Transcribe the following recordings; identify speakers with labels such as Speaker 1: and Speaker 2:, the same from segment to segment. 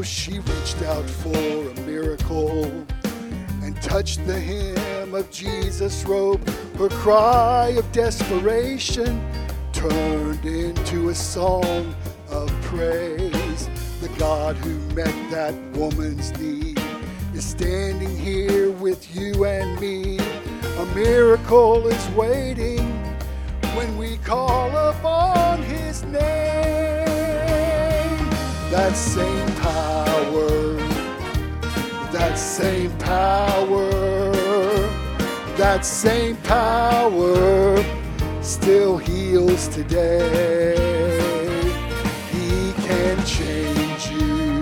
Speaker 1: out for a miracle and touched the hem of Jesus' robe. Her cry of desperation turned into a song of praise. The God who met that woman's need is standing here with you and me. A miracle is waiting when we call upon That same power, that same power, that same power still heals today. He can change you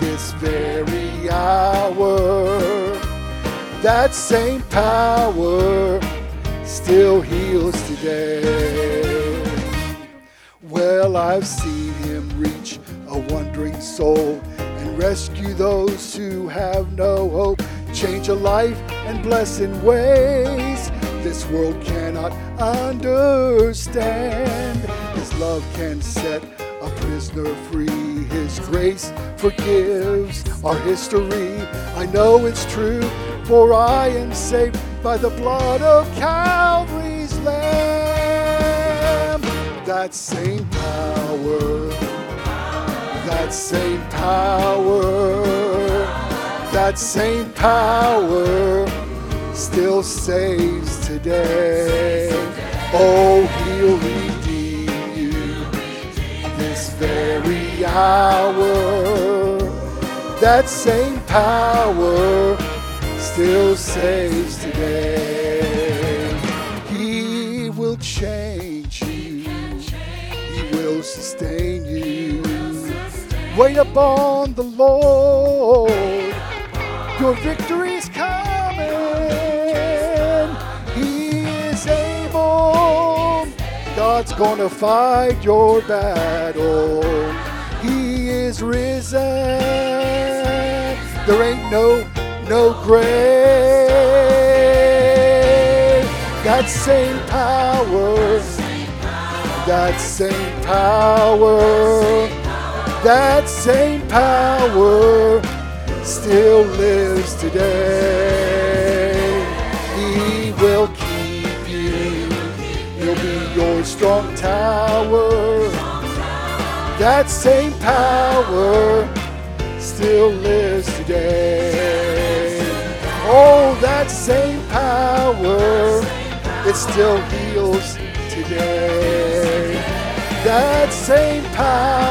Speaker 1: this very hour. That same power still heals today. I've seen him reach a wandering soul and rescue those who have no hope. Change a life and bless in ways this world cannot understand. His love can set a prisoner free. His grace forgives our history. I know it's true, for I am saved by the blood of Calvary's Lamb. That same power, that same power, that same power still saves today. Oh, he'll redeem you this very hour. That same power still saves today. Wait upon the Lord. Your victory's coming. He is able. God's gonna fight your battle. He is risen. There ain't no no grave. That same power. That same power. That same power still lives today. He will keep you. He'll be your strong tower. That same power still lives today. Oh, that same power, it still heals today. That same power